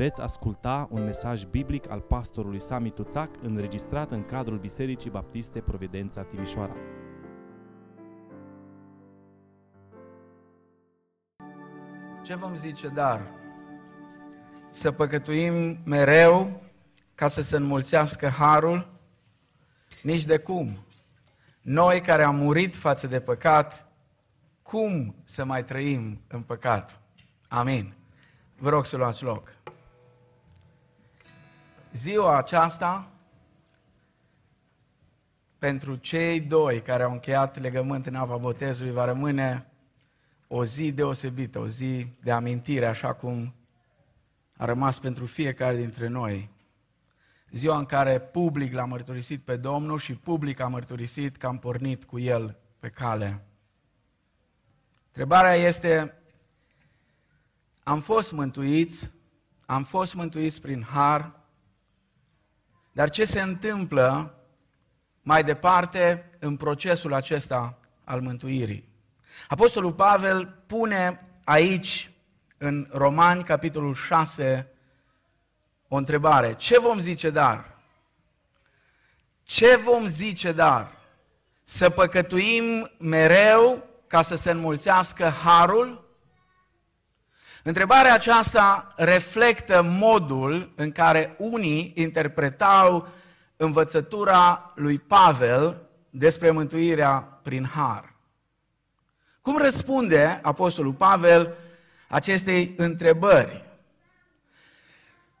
Veți asculta un mesaj biblic al pastorului Sami Tuțac înregistrat în cadrul Bisericii Baptiste Providența Timișoara. Ce vom zice dar? Să păcătuim mereu ca să se înmulțească harul? Nici de cum. Noi care am murit față de păcat, cum să mai trăim în păcat? Amin. Vă rog să luați loc. Ziua aceasta, pentru cei doi care au încheiat legământ în apa botezului, va rămâne o zi deosebită, o zi de amintire, așa cum a rămas pentru fiecare dintre noi. Ziua în care public l-a mărturisit pe Domnul și public a mărturisit că am pornit cu El pe cale. Întrebarea este, am fost mântuiți, am fost mântuiți prin har, dar ce se întâmplă mai departe în procesul acesta al mântuirii? Apostolul Pavel pune aici, în Romani, capitolul 6, o întrebare. Ce vom zice dar? Ce vom zice dar? Să păcătuim mereu ca să se înmulțească harul? Întrebarea aceasta reflectă modul în care unii interpretau învățătura lui Pavel despre mântuirea prin har. Cum răspunde Apostolul Pavel acestei întrebări?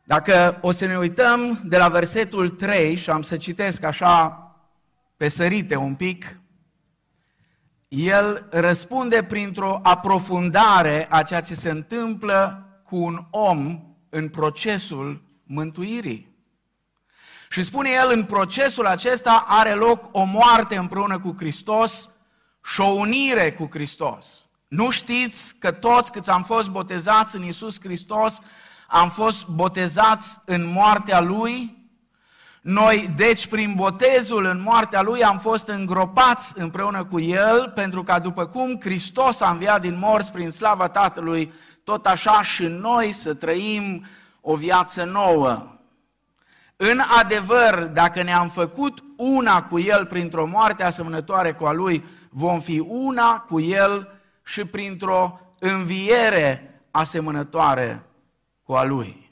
Dacă o să ne uităm de la versetul 3 și am să citesc așa pe sărite un pic, el răspunde printr-o aprofundare a ceea ce se întâmplă cu un om în procesul mântuirii. Și spune el, în procesul acesta are loc o moarte împreună cu Hristos și o unire cu Hristos. Nu știți că toți câți am fost botezați în Isus Hristos, am fost botezați în moartea Lui? Noi, deci, prin botezul în moartea Lui, am fost îngropați împreună cu El, pentru ca după cum Hristos a înviat din morți prin slava Tatălui, tot așa și noi să trăim o viață nouă. În adevăr, dacă ne-am făcut una cu El printr-o moarte asemănătoare cu a Lui, vom fi una cu El și printr-o înviere asemănătoare cu a Lui.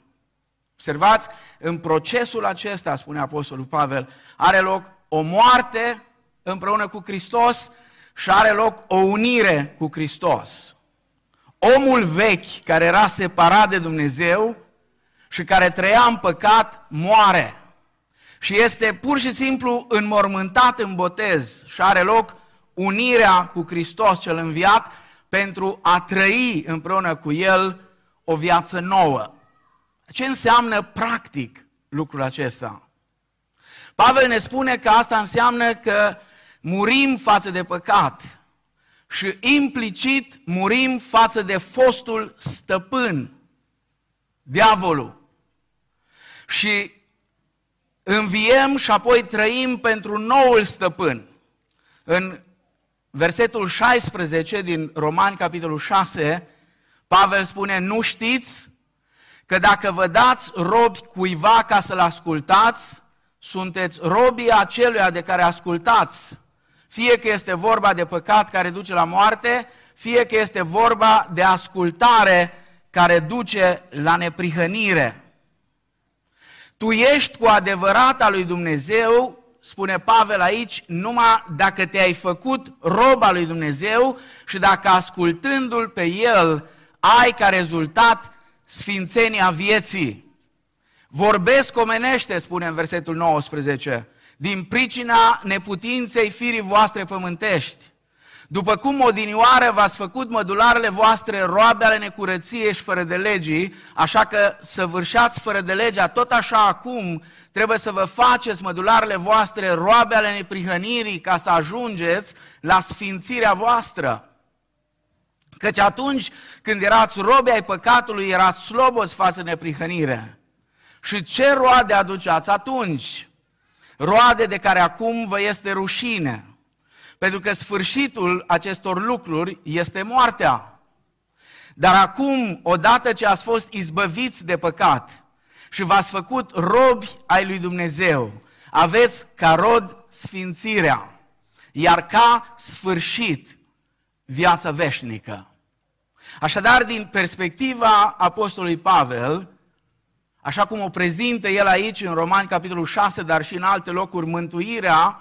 Observați, în procesul acesta, spune Apostolul Pavel, are loc o moarte împreună cu Hristos și are loc o unire cu Hristos. Omul vechi care era separat de Dumnezeu și care trăia în păcat, moare. Și este pur și simplu înmormântat în botez și are loc unirea cu Hristos cel înviat pentru a trăi împreună cu El o viață nouă. Ce înseamnă practic lucrul acesta? Pavel ne spune că asta înseamnă că murim față de păcat și implicit murim față de fostul stăpân, diavolul. Și înviem și apoi trăim pentru noul stăpân. În versetul 16 din Romani, capitolul 6, Pavel spune, nu știți că dacă vă dați robi cuiva ca să-l ascultați, sunteți robii aceluia de care ascultați, fie că este vorba de păcat care duce la moarte, fie că este vorba de ascultare care duce la neprihănire. Tu ești cu adevărat al lui Dumnezeu, spune Pavel aici, numai dacă te-ai făcut roba lui Dumnezeu și dacă ascultându-l pe El ai ca rezultat sfințenia vieții. Vorbesc omenește, spune în versetul 19, din pricina neputinței firii voastre pământești. După cum odinioară v-ați făcut mădularele voastre roabe ale necurăției și fără de legii, așa că să vârșați fără de legea, tot așa acum trebuie să vă faceți mădularele voastre roabe ale neprihănirii ca să ajungeți la sfințirea voastră. Căci atunci când erați robi ai păcatului, erați slobozi față de neprihănire. Și ce roade aduceați atunci? Roade de care acum vă este rușine. Pentru că sfârșitul acestor lucruri este moartea. Dar acum, odată ce ați fost izbăviți de păcat și v-ați făcut robi ai lui Dumnezeu, aveți ca rod sfințirea, iar ca sfârșit viața veșnică. Așadar, din perspectiva Apostolului Pavel, așa cum o prezintă el aici în Romani, capitolul 6, dar și în alte locuri, mântuirea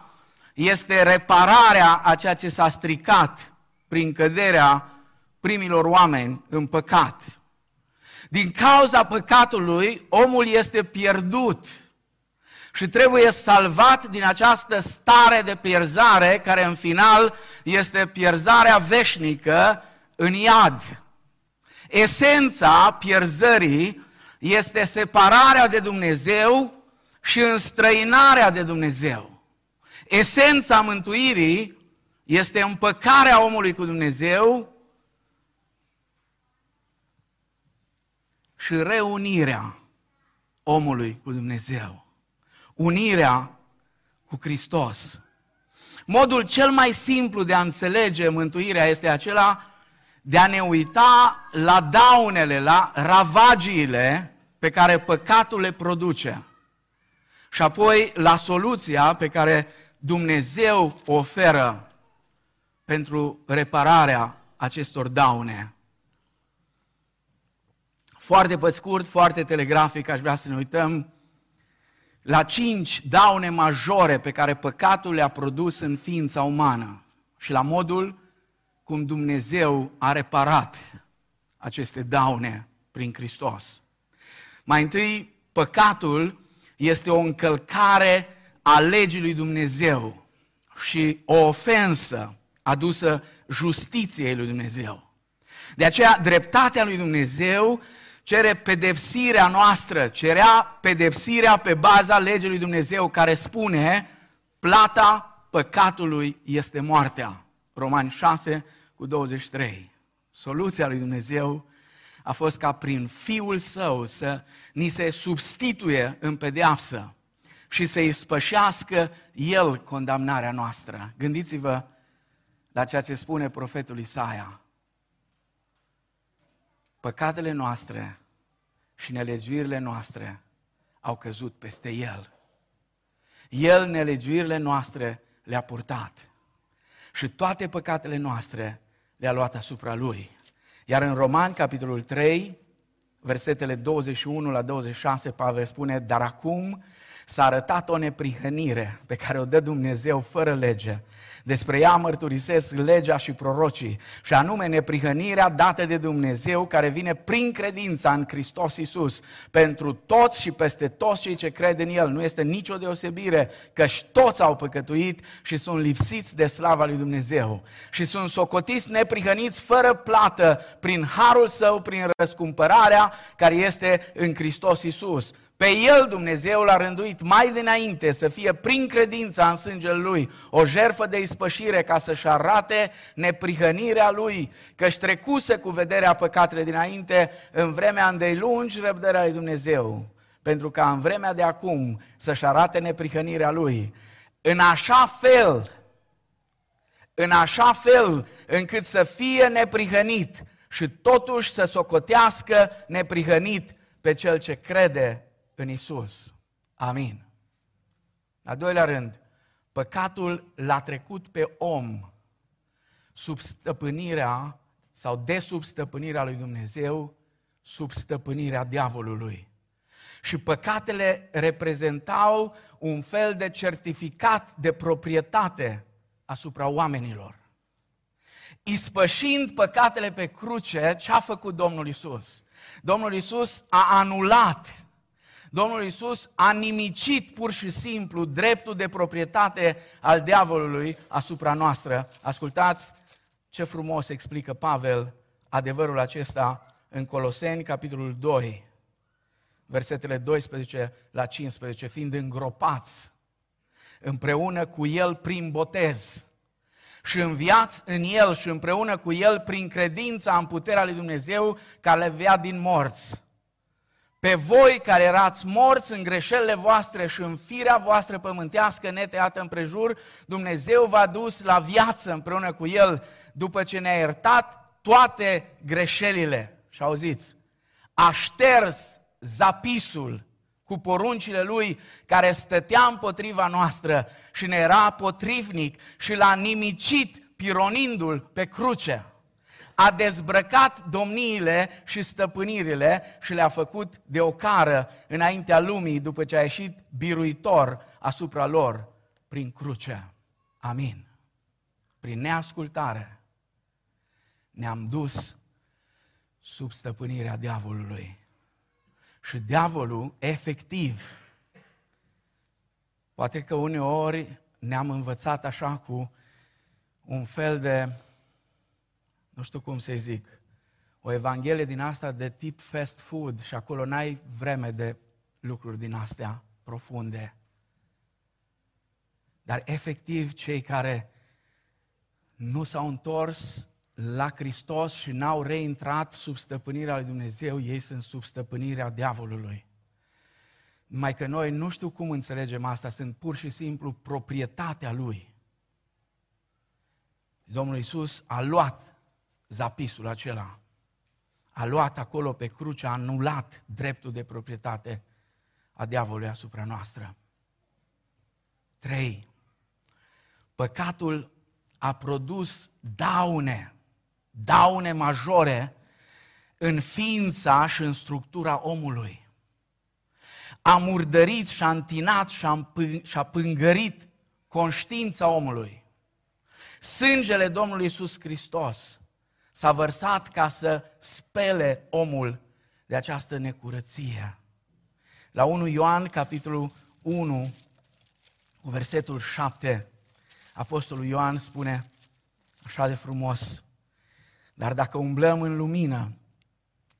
este repararea a ceea ce s-a stricat prin căderea primilor oameni în păcat. Din cauza păcatului, omul este pierdut și trebuie salvat din această stare de pierzare, care în final este pierzarea veșnică în iad. Esența pierzării este separarea de Dumnezeu și înstrăinarea de Dumnezeu. Esența mântuirii este împăcarea omului cu Dumnezeu și reunirea omului cu Dumnezeu. Unirea cu Hristos. Modul cel mai simplu de a înțelege mântuirea este acela de a ne uita la daunele, la ravagiile pe care păcatul le produce. Și apoi la soluția pe care Dumnezeu o oferă pentru repararea acestor daune. Foarte pe scurt, foarte telegrafic, aș vrea să ne uităm la cinci daune majore pe care păcatul le-a produs în ființa umană și la modul cum Dumnezeu a reparat aceste daune prin Hristos. Mai întâi, păcatul este o încălcare a legii lui Dumnezeu și o ofensă adusă justiției lui Dumnezeu. De aceea, dreptatea lui Dumnezeu cere pedepsirea noastră, cerea pedepsirea pe baza legii lui Dumnezeu care spune plata păcatului este moartea. Romani 6 cu 23. Soluția lui Dumnezeu a fost ca prin Fiul Său să ni se substituie în pedeapsă și să îi spășească El condamnarea noastră. Gândiți-vă la ceea ce spune profetul Isaia. Păcatele noastre și nelegiuirile noastre au căzut peste El. El nelegiuirile noastre le-a purtat. Și toate păcatele noastre le-a luat asupra Lui. Iar în Roman, capitolul 3, versetele 21 la 26, Pavel spune, dar acum s-a arătat o neprihănire pe care o dă Dumnezeu fără lege. Despre ea mărturisesc legea și prorocii, și anume neprihănirea dată de Dumnezeu care vine prin credința în Hristos Iisus pentru toți și peste toți cei ce cred în El. Nu este nicio deosebire, căci toți au păcătuit și sunt lipsiți de slava lui Dumnezeu și sunt socotiți neprihăniți fără plată prin harul Său, prin răscumpărarea care este în Hristos Iisus. Pe el Dumnezeu l-a rânduit mai dinainte să fie prin credința în sângele lui o jerfă de ispășire ca să-și arate neprihănirea lui, că-și trecuse cu vederea păcatele dinainte în vremea îndelungi răbdarea lui Dumnezeu, pentru ca în vremea de acum să-și arate neprihănirea lui. În așa fel, în așa fel încât să fie neprihănit și totuși să socotească neprihănit pe cel ce crede în Isus. Amin. A doilea rând, păcatul l-a trecut pe om sub stăpânirea sau de sub stăpânirea lui Dumnezeu, sub stăpânirea diavolului. Și păcatele reprezentau un fel de certificat de proprietate asupra oamenilor. Ispășind păcatele pe cruce, ce a făcut Domnul Isus? Domnul Isus a anulat Domnul Isus a nimicit pur și simplu dreptul de proprietate al diavolului asupra noastră. Ascultați ce frumos explică Pavel adevărul acesta în Coloseni, capitolul 2, versetele 12 la 15, fiind îngropați împreună cu El prin botez și înviați în El și împreună cu El prin credința în puterea lui Dumnezeu care le via din morți pe voi care erați morți în greșelile voastre și în firea voastră pământească neteată împrejur, Dumnezeu v-a dus la viață împreună cu El după ce ne-a iertat toate greșelile. și auziți, a șters zapisul cu poruncile lui care stătea împotriva noastră și ne era potrivnic și l-a nimicit pironindu-l pe cruce. A dezbrăcat domniile și stăpânirile și le-a făcut de o cară înaintea lumii după ce a ieșit biruitor asupra lor prin cruce. Amin. Prin neascultare ne-am dus sub stăpânirea diavolului. Și diavolul, efectiv, poate că uneori ne-am învățat așa cu un fel de, nu știu cum să zic, o evanghelie din asta de tip fast food și acolo n-ai vreme de lucruri din astea profunde. Dar efectiv cei care nu s-au întors la Hristos și n-au reintrat sub stăpânirea lui Dumnezeu, ei sunt sub stăpânirea diavolului. Mai că noi nu știu cum înțelegem asta, sunt pur și simplu proprietatea lui. Domnul Iisus a luat zapisul acela, a luat acolo pe cruce, a anulat dreptul de proprietate a diavolului asupra noastră. 3. Păcatul a produs daune daune majore în ființa și în structura omului. A murdărit și a întinat și a, și a pângărit conștiința omului. Sângele Domnului Iisus Hristos s-a vărsat ca să spele omul de această necurăție. La 1 Ioan, capitolul 1, cu versetul 7, Apostolul Ioan spune așa de frumos, dar dacă umblăm în lumină,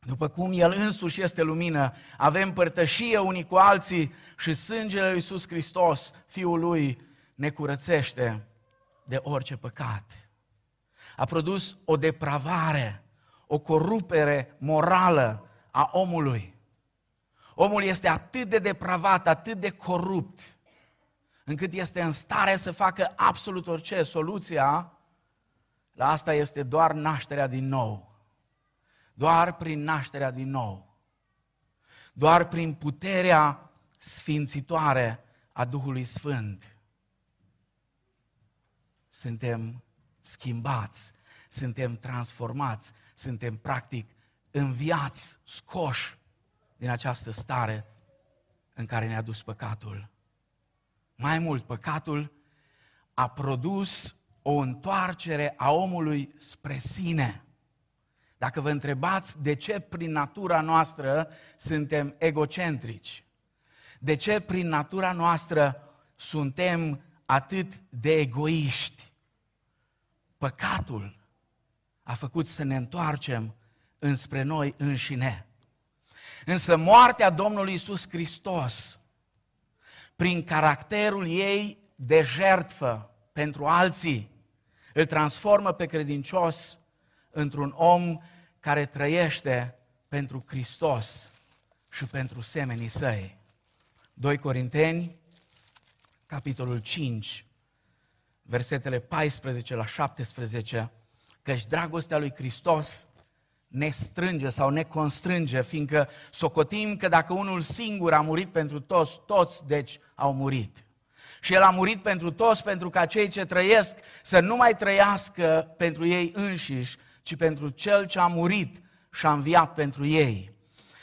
după cum El însuși este lumină, avem părtășie unii cu alții și sângele lui Iisus Hristos, Fiul Lui, ne curățește de orice păcat. A produs o depravare, o corupere morală a omului. Omul este atât de depravat, atât de corupt, încât este în stare să facă absolut orice. Soluția la asta este doar nașterea din nou. Doar prin nașterea din nou. Doar prin puterea sfințitoare a Duhului Sfânt. Suntem schimbați, suntem transformați, suntem practic înviați, scoși din această stare în care ne-a dus păcatul. Mai mult, păcatul a produs o întoarcere a omului spre sine. Dacă vă întrebați de ce prin natura noastră suntem egocentrici, de ce prin natura noastră suntem atât de egoiști, păcatul a făcut să ne întoarcem înspre noi înșine. Însă moartea Domnului Isus Hristos, prin caracterul ei de jertfă pentru alții, îl transformă pe credincios într-un om care trăiește pentru Hristos și pentru semenii săi. 2 Corinteni, capitolul 5, versetele 14 la 17, căci dragostea lui Hristos ne strânge sau ne constrânge, fiindcă socotim că dacă unul singur a murit pentru toți, toți deci au murit. Și El a murit pentru toți, pentru ca cei ce trăiesc să nu mai trăiască pentru ei înșiși, ci pentru Cel ce a murit și a înviat pentru ei.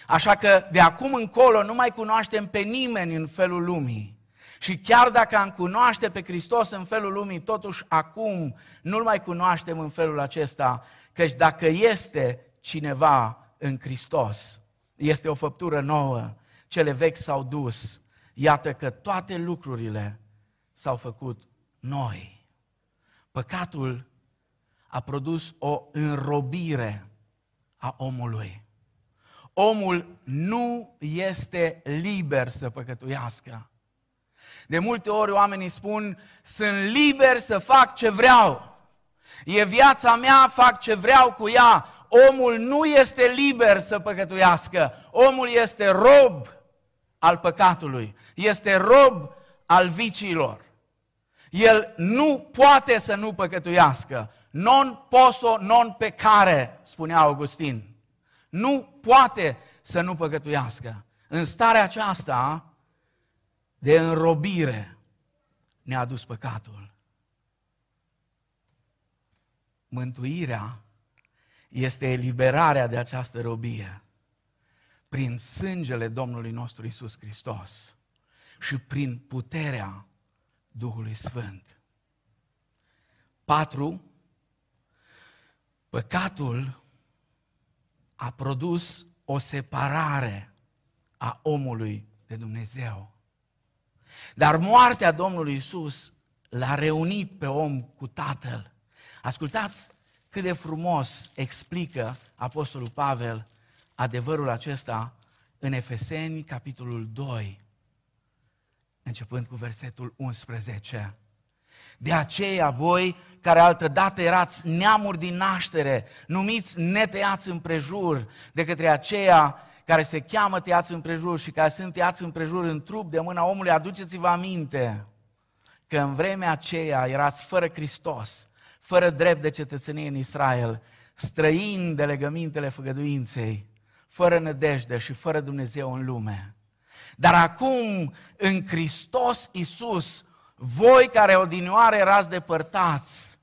Așa că de acum încolo nu mai cunoaștem pe nimeni în felul lumii. Și chiar dacă am cunoaște pe Hristos în felul lumii, totuși acum nu-L mai cunoaștem în felul acesta, căci dacă este cineva în Hristos, este o făptură nouă, cele vechi s-au dus, iată că toate lucrurile s-au făcut noi. Păcatul a produs o înrobire a omului. Omul nu este liber să păcătuiască. De multe ori oamenii spun, sunt liber să fac ce vreau. E viața mea, fac ce vreau cu ea. Omul nu este liber să păcătuiască. Omul este rob al păcatului. Este rob al viciilor. El nu poate să nu păcătuiască. Non poso, non pecare, spunea Augustin. nu poate să nu păcătuiască. În starea aceasta de înrobire ne-a adus păcatul. Mântuirea este eliberarea de această robie prin sângele Domnului nostru Isus Hristos și prin puterea Duhului Sfânt. 4. Păcatul a produs o separare a omului de Dumnezeu. Dar moartea Domnului Isus l-a reunit pe om cu Tatăl. Ascultați cât de frumos explică Apostolul Pavel adevărul acesta în Efeseni, capitolul 2, începând cu versetul 11. De aceea voi, care altădată erați neamuri din naștere, numiți netăiați împrejur de către aceea care se cheamă tăiați împrejur și care sunt tăiați împrejur în trup de mâna omului, aduceți-vă aminte că în vremea aceea erați fără Hristos, fără drept de cetățenie în Israel, străini de legămintele făgăduinței, fără nădejde și fără Dumnezeu în lume. Dar acum, în Hristos Iisus, voi care odinioare erați depărtați,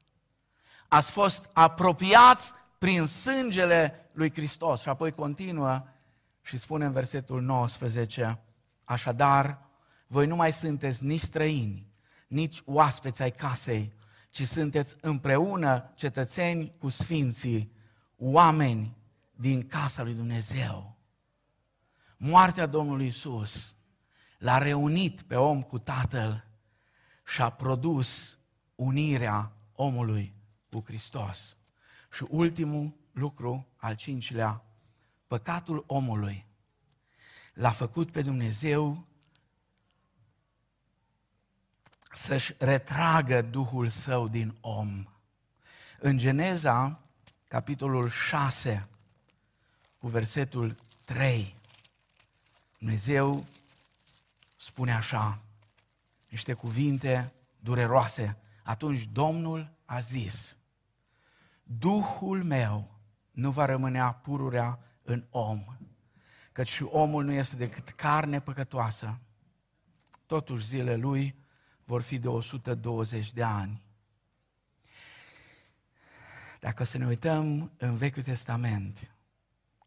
ați fost apropiați prin sângele lui Hristos. Și apoi continuă și spune în versetul 19, așadar, voi nu mai sunteți nici străini, nici oaspeți ai casei, ci sunteți împreună cetățeni cu sfinții, oameni din casa lui Dumnezeu. Moartea Domnului Isus l-a reunit pe om cu Tatăl și a produs unirea omului cu Hristos. Și ultimul lucru, al cincilea, păcatul omului l-a făcut pe Dumnezeu să-și retragă Duhul Său din om. În Geneza, capitolul 6, cu versetul 3, Dumnezeu spune așa, niște cuvinte dureroase. Atunci Domnul a zis, Duhul meu nu va rămânea pururea în om, căci și omul nu este decât carne păcătoasă. Totuși zilele lui vor fi de 120 de ani. Dacă să ne uităm în Vechiul Testament,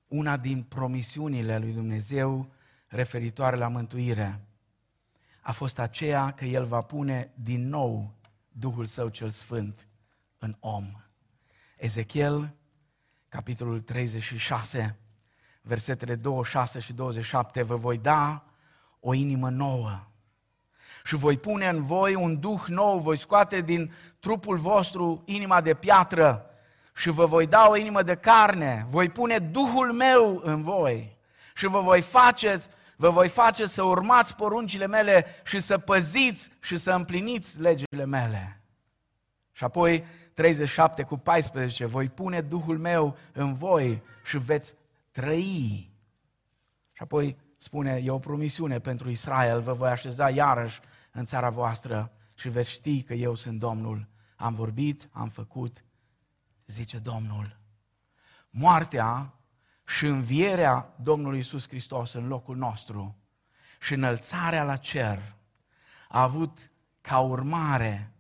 una din promisiunile lui Dumnezeu referitoare la mântuire a fost aceea că El va pune din nou Duhul Său cel Sfânt în om. Ezechiel, capitolul 36, versetele 26 și 27, vă voi da o inimă nouă și voi pune în voi un duh nou, voi scoate din trupul vostru inima de piatră și vă voi da o inimă de carne, voi pune Duhul meu în voi și vă voi face, vă voi face să urmați poruncile mele și să păziți și să împliniți legile mele. Și apoi 37 cu 14, voi pune Duhul meu în voi și veți trăi. Și apoi spune, e o promisiune pentru Israel, vă voi așeza iarăși în țara voastră și veți ști că eu sunt Domnul. Am vorbit, am făcut, zice Domnul. Moartea și învierea Domnului Isus Hristos în locul nostru și înălțarea la cer a avut ca urmare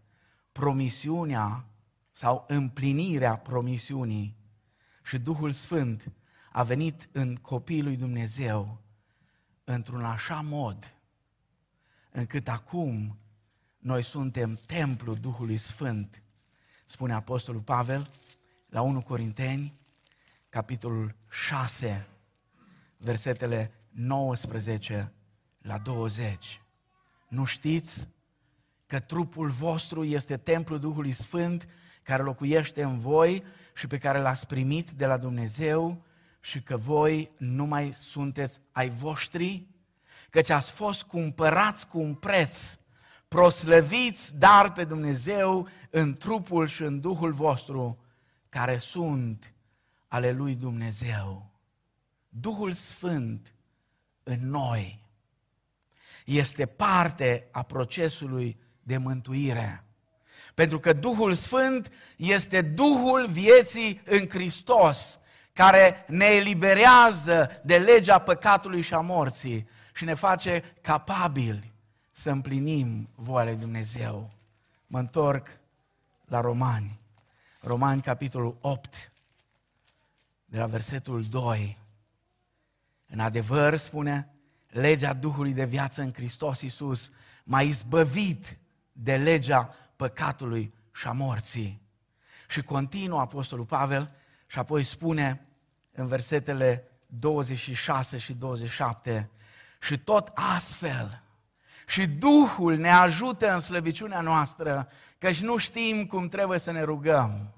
promisiunea sau împlinirea promisiunii și Duhul Sfânt a venit în copiii lui Dumnezeu într-un așa mod încât acum noi suntem templul Duhului Sfânt, spune Apostolul Pavel la 1 Corinteni, capitolul 6, versetele 19 la 20. Nu știți că trupul vostru este templul Duhului Sfânt care locuiește în voi și pe care l-ați primit de la Dumnezeu și că voi nu mai sunteți ai voștri, căci ați fost cumpărați cu un preț, proslăviți dar pe Dumnezeu în trupul și în Duhul vostru, care sunt ale lui Dumnezeu. Duhul Sfânt în noi este parte a procesului de mântuire. Pentru că Duhul Sfânt este Duhul vieții în Hristos, care ne eliberează de legea păcatului și a morții și ne face capabili să împlinim voia lui Dumnezeu. Mă întorc la Romani. Romani, capitolul 8, de la versetul 2. În adevăr, spune, legea Duhului de viață în Hristos Iisus m-a izbăvit de legea păcatului și a morții. Și continuă Apostolul Pavel și apoi spune în versetele 26 și 27, și tot astfel, și Duhul ne ajută în slăbiciunea noastră, căci nu știm cum trebuie să ne rugăm.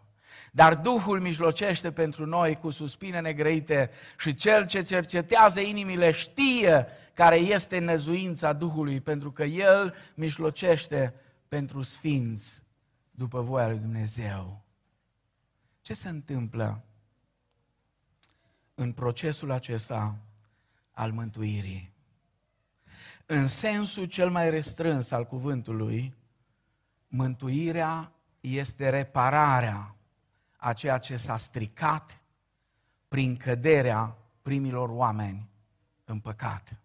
Dar Duhul mijlocește pentru noi cu suspine negrăite și Cel ce cercetează inimile știe care este năzuința Duhului, pentru că El mijlocește pentru sfinți după voia lui Dumnezeu. Ce se întâmplă în procesul acesta al mântuirii? În sensul cel mai restrâns al cuvântului, mântuirea este repararea a ceea ce s-a stricat prin căderea primilor oameni în păcat.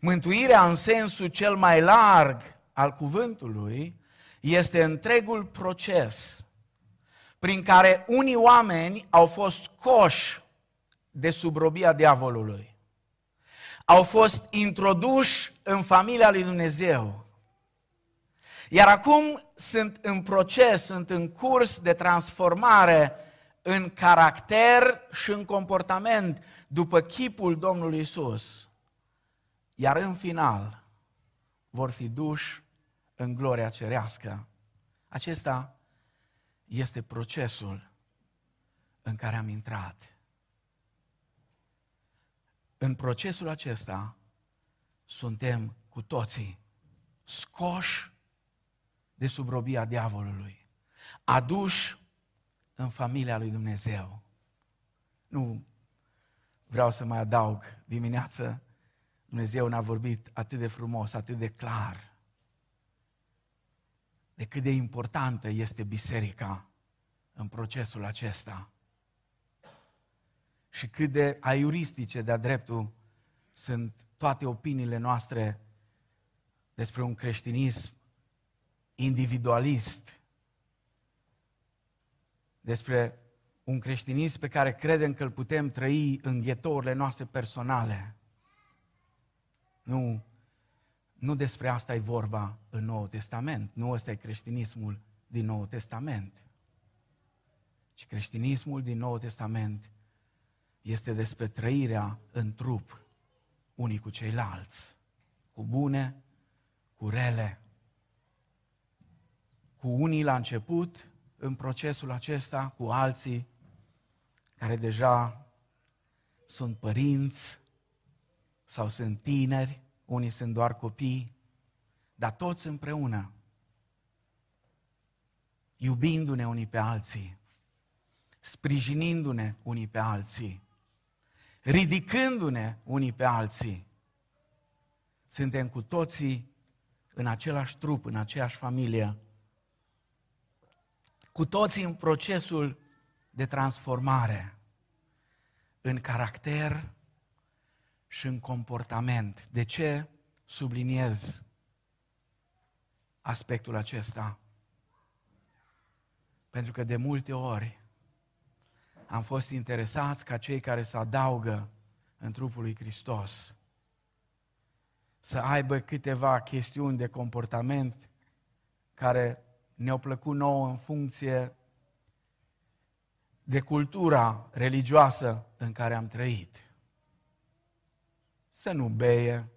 Mântuirea în sensul cel mai larg al cuvântului este întregul proces prin care unii oameni au fost scoși de subrobia diavolului. Au fost introduși în familia lui Dumnezeu. Iar acum sunt în proces, sunt în curs de transformare în caracter și în comportament după chipul Domnului Isus. Iar în final vor fi duși în gloria cerească. Acesta este procesul în care am intrat. În procesul acesta suntem cu toții scoși de sub robia diavolului, aduși în familia lui Dumnezeu. Nu vreau să mai adaug dimineață, Dumnezeu ne-a vorbit atât de frumos, atât de clar, de cât de importantă este biserica în procesul acesta și cât de aiuristice de-a dreptul sunt toate opiniile noastre despre un creștinism individualist, despre un creștinism pe care credem că îl putem trăi în ghetourile noastre personale. Nu, nu despre asta e vorba în Noul Testament. Nu ăsta e creștinismul din Noul Testament. Și creștinismul din Noul Testament este despre trăirea în trup unii cu ceilalți, cu bune, cu rele, cu unii la început, în procesul acesta, cu alții care deja sunt părinți sau sunt tineri, unii sunt doar copii, dar toți împreună, iubindu-ne unii pe alții, sprijinindu-ne unii pe alții, ridicându-ne unii pe alții. Suntem cu toții în același trup, în aceeași familie, cu toții în procesul de transformare în caracter și în comportament. De ce subliniez aspectul acesta? Pentru că de multe ori am fost interesați ca cei care se adaugă în trupul lui Hristos să aibă câteva chestiuni de comportament care ne-au plăcut nouă în funcție de cultura religioasă în care am trăit. Să nu beie,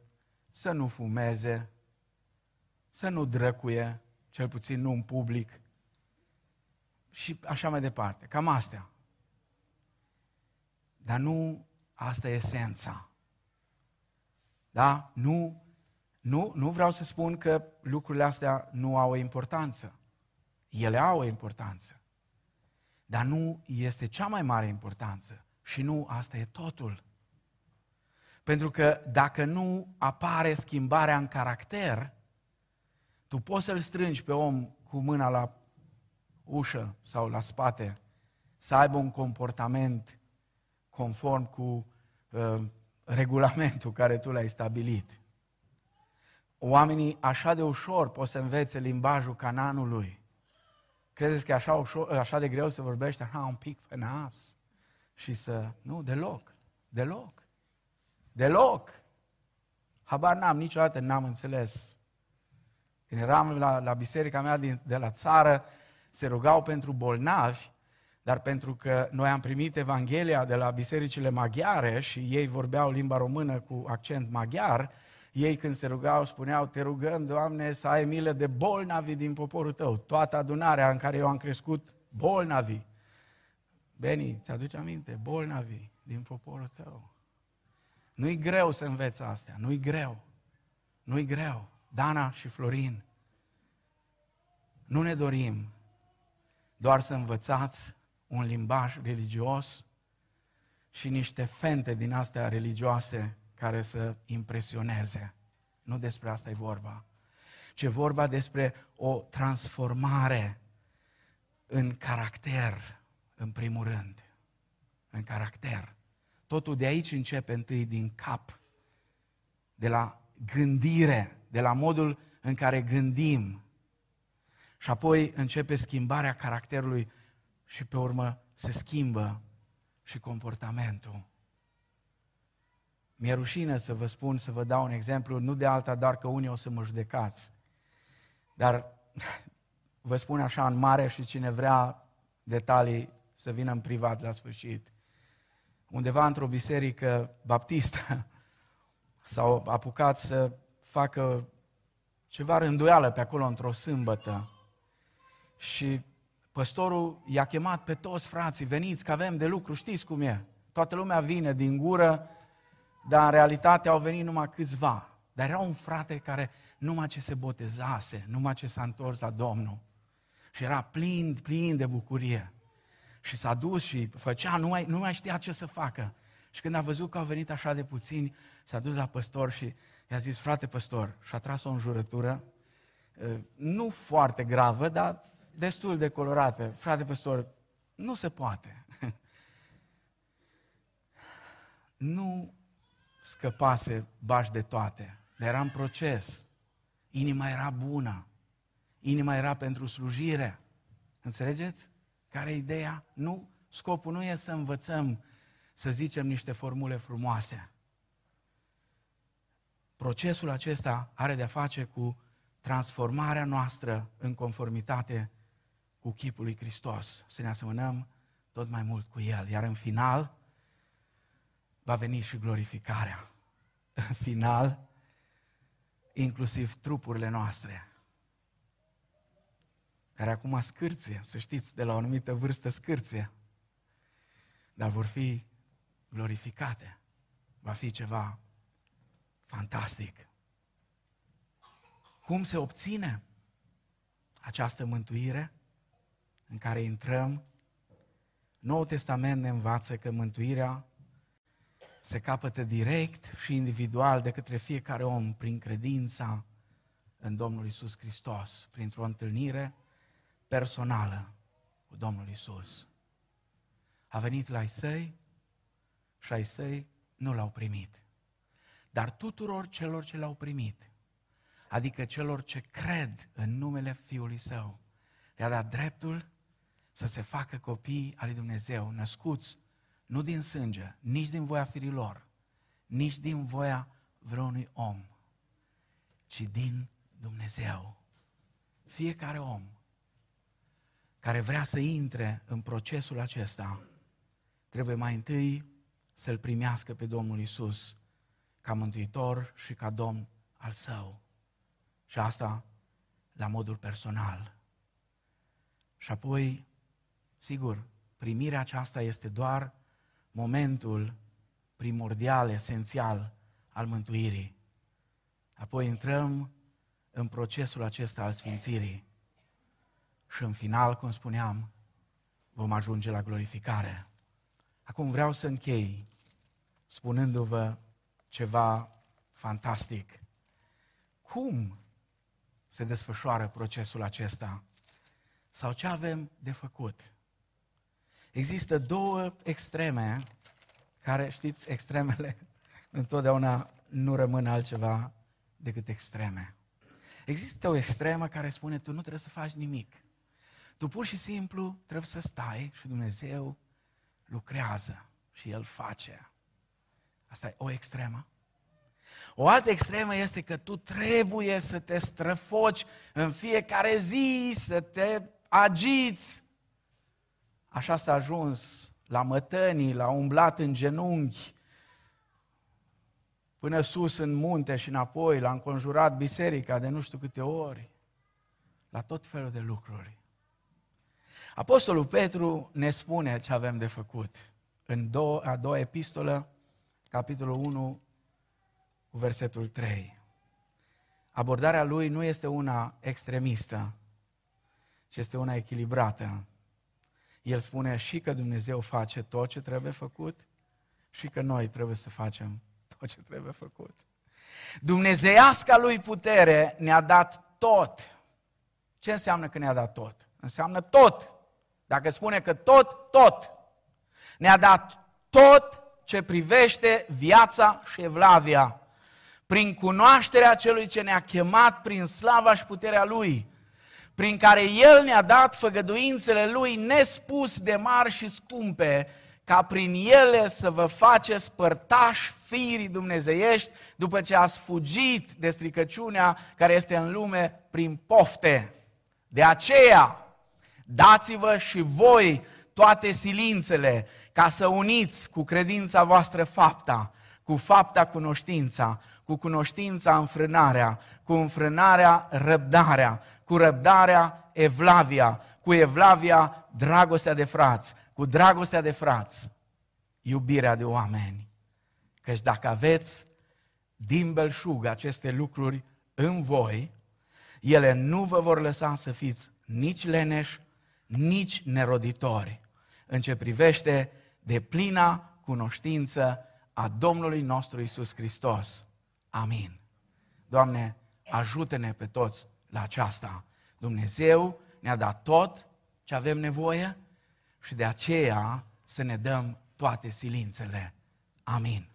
să nu fumeze, să nu drăcuie, cel puțin nu în public, și așa mai departe. Cam astea. Dar nu asta e esența. Da? Nu, nu, nu vreau să spun că lucrurile astea nu au o importanță. Ele au o importanță. Dar nu este cea mai mare importanță. Și nu asta e totul. Pentru că dacă nu apare schimbarea în caracter, tu poți să-l strângi pe om cu mâna la ușă sau la spate, să aibă un comportament conform cu uh, regulamentul care tu l-ai stabilit. Oamenii așa de ușor pot să învețe limbajul cananului. Credeți că e așa, ușor, așa de greu să vorbește așa un pic pe nas și să... Nu, deloc. Deloc. Deloc. Habar n-am, niciodată n-am înțeles. Când eram la, la biserica mea din, de la țară, se rugau pentru bolnavi, dar pentru că noi am primit Evanghelia de la bisericile maghiare și ei vorbeau limba română cu accent maghiar, ei când se rugau spuneau, te rugăm, Doamne, să ai milă de bolnavi din poporul tău. Toată adunarea în care eu am crescut, bolnavi. Beni, ți-aduce aminte? Bolnavi din poporul tău. Nu-i greu să înveți astea, nu-i greu. Nu-i greu. Dana și Florin, nu ne dorim doar să învățați un limbaj religios și niște fente din astea religioase care să impresioneze. Nu despre asta e vorba. ci e vorba despre o transformare în caracter, în primul rând. În caracter. Totul de aici începe întâi din cap, de la gândire, de la modul în care gândim. Și apoi începe schimbarea caracterului și pe urmă se schimbă și comportamentul. Mi-e rușine să vă spun, să vă dau un exemplu, nu de alta, doar că unii o să mă judecați. Dar vă spun așa în mare și cine vrea detalii să vină în privat la sfârșit. Undeva într-o biserică baptistă s-au apucat să facă ceva rânduială pe acolo într-o sâmbătă. Și păstorul i-a chemat pe toți frații, veniți că avem de lucru, știți cum e. Toată lumea vine din gură, dar în realitate au venit numai câțiva. Dar era un frate care numai ce se botezase, numai ce s-a întors la Domnul. Și era plin, plin de bucurie. Și s-a dus și făcea, nu mai, nu mai știa ce să facă. Și când a văzut că au venit așa de puțini, s-a dus la păstor și i-a zis, frate păstor, și a tras o înjurătură, nu foarte gravă, dar destul de colorată. Frate păstor, nu se poate. nu scăpase bași de toate, dar era în proces. Inima era bună. Inima era pentru slujire. Înțelegeți? Care e ideea? Nu, scopul nu e să învățăm, să zicem niște formule frumoase. Procesul acesta are de-a face cu transformarea noastră în conformitate cu chipul lui Hristos, să ne asemănăm tot mai mult cu El. Iar în final, va veni și glorificarea. În final, inclusiv trupurile noastre, care acum scârție, să știți, de la o anumită vârstă scârție, dar vor fi glorificate. Va fi ceva fantastic. Cum se obține această mântuire în care intrăm? Noul Testament ne învață că mântuirea se capătă direct și individual de către fiecare om prin credința în Domnul Isus Hristos, printr-o întâlnire personală cu Domnul Isus. A venit la ai săi și ai săi nu l-au primit. Dar tuturor celor ce l-au primit, adică celor ce cred în numele Fiului Său, le-a dat dreptul să se facă copii al lui Dumnezeu, născuți nu din sânge, nici din voia firilor, nici din voia vreunui om, ci din Dumnezeu. Fiecare om care vrea să intre în procesul acesta, trebuie mai întâi să-L primească pe Domnul Isus ca mântuitor și ca Domn al său. Și asta la modul personal. Și apoi, sigur, primirea aceasta este doar momentul primordial, esențial al mântuirii. Apoi intrăm în procesul acesta al sfințirii. Și în final, cum spuneam, vom ajunge la glorificare. Acum vreau să închei spunându-vă ceva fantastic. Cum se desfășoară procesul acesta? Sau ce avem de făcut? Există două extreme care, știți, extremele întotdeauna nu rămân altceva decât extreme. Există o extremă care spune tu nu trebuie să faci nimic. Tu pur și simplu trebuie să stai și Dumnezeu lucrează și El face. Asta e o extremă. O altă extremă este că tu trebuie să te străfoci în fiecare zi, să te agiți. Așa s-a ajuns la mătănii, la umblat în genunchi, până sus în munte și înapoi, l-a înconjurat biserica de nu știu câte ori, la tot felul de lucruri. Apostolul Petru ne spune ce avem de făcut. În două, a doua epistolă, capitolul 1, cu versetul 3. Abordarea lui nu este una extremistă, ci este una echilibrată. El spune și că Dumnezeu face tot ce trebuie făcut și că noi trebuie să facem tot ce trebuie făcut. Dumnezeiasca lui putere ne-a dat tot. Ce înseamnă că ne-a dat tot? Înseamnă tot. Dacă spune că tot, tot. Ne-a dat tot ce privește viața și evlavia. Prin cunoașterea celui ce ne-a chemat prin slava și puterea Lui, prin care El ne-a dat făgăduințele Lui nespus de mari și scumpe, ca prin ele să vă faceți părtași firii dumnezeiești după ce ați fugit de stricăciunea care este în lume prin pofte. De aceea, dați-vă și voi toate silințele ca să uniți cu credința voastră fapta, cu fapta cunoștința, cu cunoștința înfrânarea, cu înfrânarea răbdarea, cu răbdarea evlavia, cu evlavia dragostea de frați, cu dragostea de frați, iubirea de oameni. Căci dacă aveți din belșug aceste lucruri în voi, ele nu vă vor lăsa să fiți nici leneși, nici neroditori în ce privește de plina cunoștință a Domnului nostru Isus Hristos. Amin. Doamne, ajută-ne pe toți la aceasta. Dumnezeu ne-a dat tot ce avem nevoie și de aceea să ne dăm toate silințele. Amin.